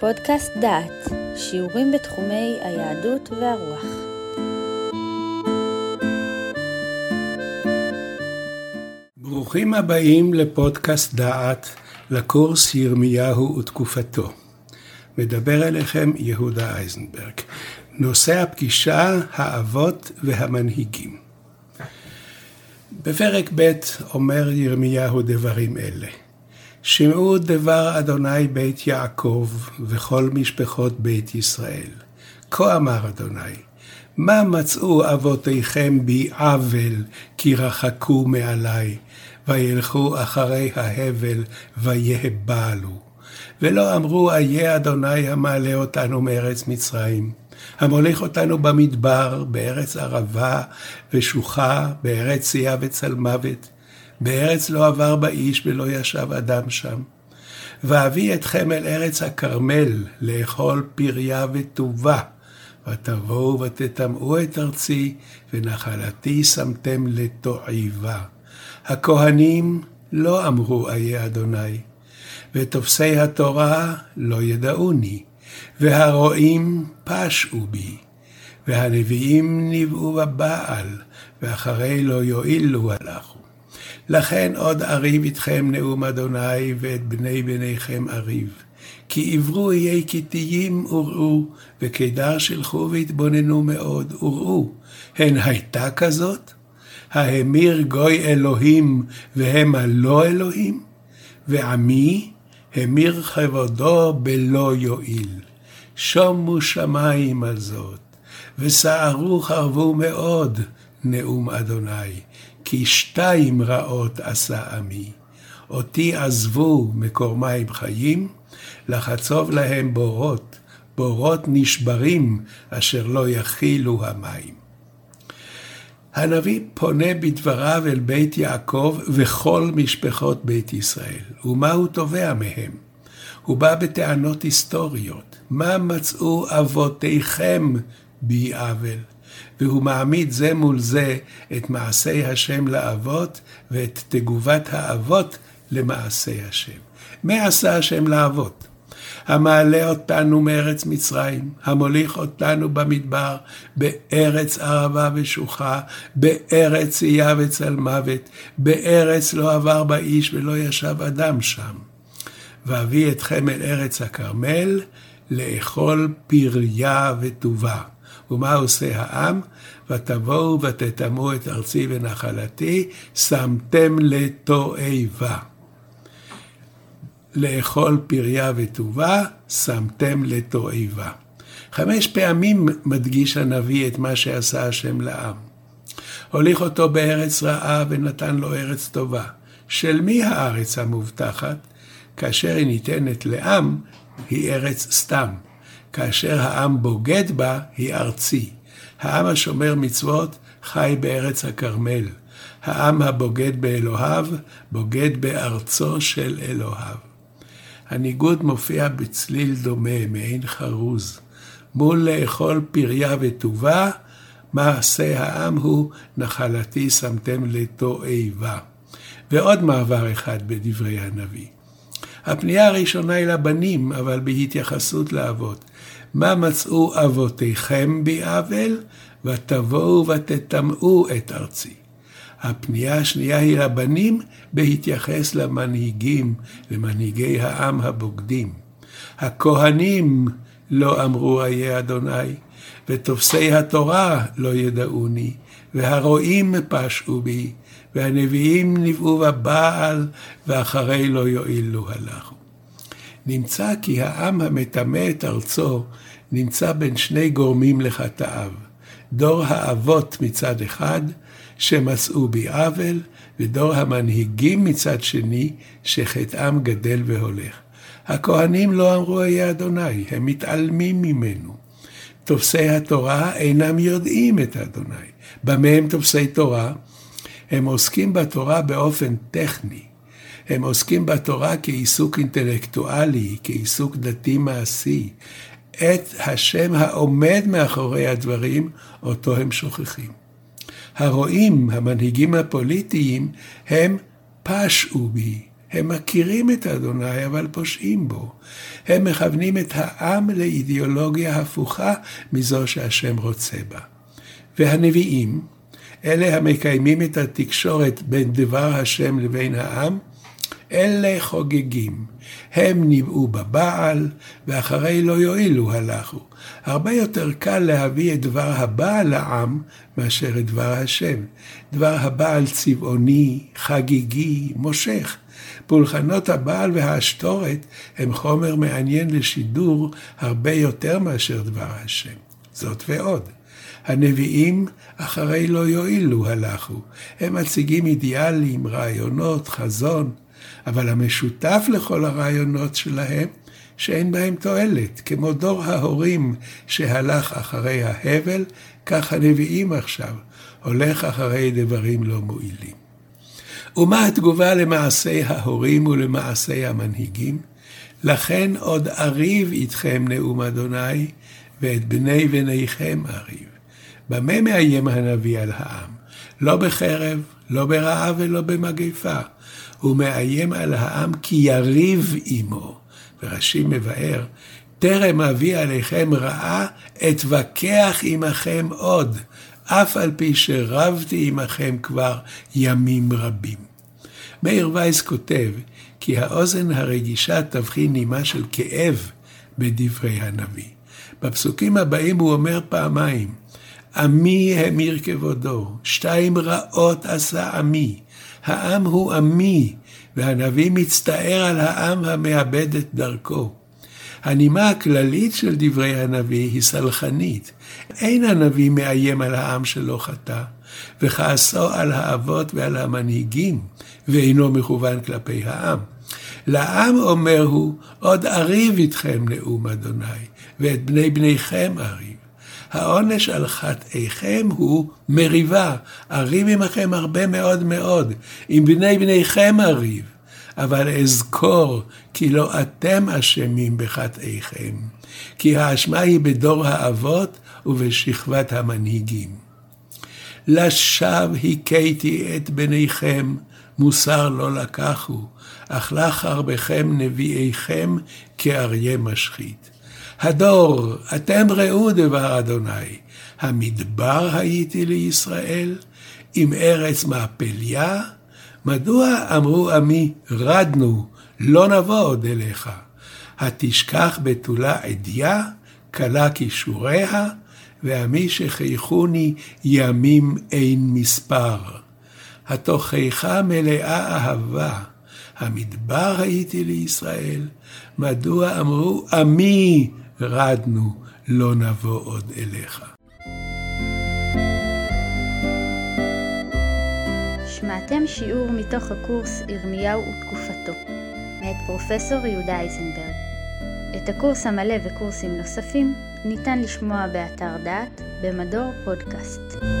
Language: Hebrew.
פודקאסט דעת, שיעורים בתחומי היהדות והרוח. ברוכים הבאים לפודקאסט דעת, לקורס ירמיהו ותקופתו. מדבר אליכם יהודה אייזנברג. נושא הפגישה, האבות והמנהיגים. בפרק ב' אומר ירמיהו דברים אלה: שמעו דבר אדוני בית יעקב וכל משפחות בית ישראל. כה אמר אדוני, מה מצאו אבותיכם בי עוול כי רחקו מעלי, וילכו אחרי ההבל ויהבלו. ולא אמרו איה אדוני המעלה אותנו מארץ מצרים. המוליך אותנו במדבר, בארץ ערבה ושוחה, בארץ צייה וצלמוות, בארץ לא עבר בה איש ולא ישב אדם שם. ואביא אתכם אל ארץ הכרמל, לאכול פריה וטובה. ותבואו ותטמאו את ארצי, ונחלתי שמתם לתועבה. הכהנים לא אמרו איה אדוני, ותופסי התורה לא ידעוני, והרועים פשעו בי, והנביאים ניבאו בבעל, ואחרי לא יועילו הלכו. לכן עוד אריב איתכם נאום אדוני, ואת בני בניכם אריב. כי עברו איי כתיים וראו, וקידר שלחו והתבוננו מאוד, וראו, הן הייתה כזאת? ההמיר גוי אלוהים, והם הלא אלוהים? ועמי המיר כבודו בלא יועיל. שומו שמיים על זאת, וסערו חרבו מאוד, נאום אדוני, כי שתיים רעות עשה עמי. אותי עזבו מקור מים חיים, לחצוב להם בורות, בורות נשברים, אשר לא יכילו המים. הנביא פונה בדבריו אל בית יעקב וכל משפחות בית ישראל. ומה הוא תובע מהם? הוא בא בטענות היסטוריות. מה מצאו אבותיכם בי עוול? והוא מעמיד זה מול זה את מעשי השם לאבות ואת תגובת האבות למעשי השם. מה עשה השם לאבות? המעלה אותנו מארץ מצרים, המוליך אותנו במדבר, בארץ ערבה ושוחה, בארץ צייה וצלמוות, בארץ לא עבר בה איש ולא ישב אדם שם. ואביא אתכם אל ארץ הכרמל, לאכול פריה וטובה. ומה עושה העם? ותבואו ותטמאו את ארצי ונחלתי, שמתם לתועבה. לאכול פריה וטובה, שמתם לתועבה. חמש פעמים מדגיש הנביא את מה שעשה השם לעם. הוליך אותו בארץ רעה ונתן לו ארץ טובה. של מי הארץ המובטחת? כאשר היא ניתנת לעם, היא ארץ סתם. כאשר העם בוגד בה, היא ארצי. העם השומר מצוות חי בארץ הכרמל. העם הבוגד באלוהיו, בוגד בארצו של אלוהיו. הניגוד מופיע בצליל דומה, מעין חרוז. מול לאכול פריה וטובה, מעשה העם הוא נחלתי שמתם לתועבה. ועוד מעבר אחד בדברי הנביא. הפנייה הראשונה היא לבנים, אבל בהתייחסות לאבות. מה מצאו אבותיכם בעוול? ותבואו ותטמאו את ארצי. הפנייה השנייה היא לבנים בהתייחס למנהיגים, למנהיגי העם הבוגדים. הכהנים לא אמרו איה אדוני, ותופסי התורה לא ידעוני, והרועים פשעו בי, והנביאים נבאו בבעל, ואחרי לא יועילו הלכו. נמצא כי העם המטמא את ארצו נמצא בין שני גורמים לחטאיו. דור האבות מצד אחד, שמצאו בי עוול, ודור המנהיגים מצד שני, שחטאם גדל והולך. הכהנים לא אמרו איה אדוני, הם מתעלמים ממנו. תופסי התורה אינם יודעים את אדוני. במה הם תופסי תורה? הם עוסקים בתורה באופן טכני. הם עוסקים בתורה כעיסוק אינטלקטואלי, כעיסוק דתי מעשי. את השם העומד מאחורי הדברים, אותו הם שוכחים. הרואים, המנהיגים הפוליטיים, הם פשעו בי, הם מכירים את אדוני, אבל פושעים בו. הם מכוונים את העם לאידיאולוגיה הפוכה מזו שהשם רוצה בה. והנביאים, אלה המקיימים את התקשורת בין דבר השם לבין העם, אלה חוגגים. הם ניבאו בבעל, ואחרי לא יועילו הלכו. הרבה יותר קל להביא את דבר הבעל לעם מאשר את דבר השם. דבר הבעל צבעוני, חגיגי, מושך. פולחנות הבעל והעשתורת הם חומר מעניין לשידור הרבה יותר מאשר דבר השם. זאת ועוד. הנביאים אחרי לא יועילו הלכו. הם מציגים אידיאלים, רעיונות, חזון, אבל המשותף לכל הרעיונות שלהם, שאין בהם תועלת. כמו דור ההורים שהלך אחרי ההבל, כך הנביאים עכשיו, הולך אחרי דברים לא מועילים. ומה התגובה למעשי ההורים ולמעשי המנהיגים? לכן עוד אריב איתכם נאום אדוני, ואת בני בניכם אריב. במה מאיים הנביא על העם? לא בחרב, לא ברעב ולא במגפה. הוא מאיים על העם כי יריב עמו. ורש"י מבאר, טרם אביא עליכם רעה, אתווכח עמכם עוד, אף על פי שרבתי עמכם כבר ימים רבים. מאיר וייס כותב כי האוזן הרגישה תבחין נימה של כאב בדברי הנביא. בפסוקים הבאים הוא אומר פעמיים, עמי המיר כבודו, שתיים רעות עשה עמי, העם הוא עמי, והנביא מצטער על העם המאבד את דרכו. הנימה הכללית של דברי הנביא היא סלחנית. אין הנביא מאיים על העם שלא חטא, וכעסו על האבות ועל המנהיגים, ואינו מכוון כלפי העם. לעם אומר הוא, עוד אריב איתכם נאום אדוני, ואת בני בניכם אריב. העונש על חטאיכם הוא מריבה. אריב עמכם הרבה מאוד מאוד, עם בני בניכם אריב. אבל אזכור כי לא אתם אשמים בחטאיכם, כי האשמה היא בדור האבות ובשכבת המנהיגים. לשווא הכיתי את בניכם, מוסר לא לקחו, אך לך חרבכם נביאיכם כאריה משחית. הדור, אתם ראו דבר אדוני, המדבר הייתי לישראל, עם ארץ מעפליה, מדוע אמרו עמי, רדנו, לא נבוא עוד אליך? התשכח בתולה עדיה, כלה כישוריה, ועמי שחייכוני ימים אין מספר. התוכחה מלאה אהבה, המדבר הייתי לישראל, מדוע אמרו עמי רדנו, לא נבוא עוד אליך. שמעתם שיעור מתוך הקורס ירמיהו ותקופתו, מאת פרופסור יהודה אייזנברג. את הקורס המלא וקורסים נוספים ניתן לשמוע באתר דעת במדור פודקאסט.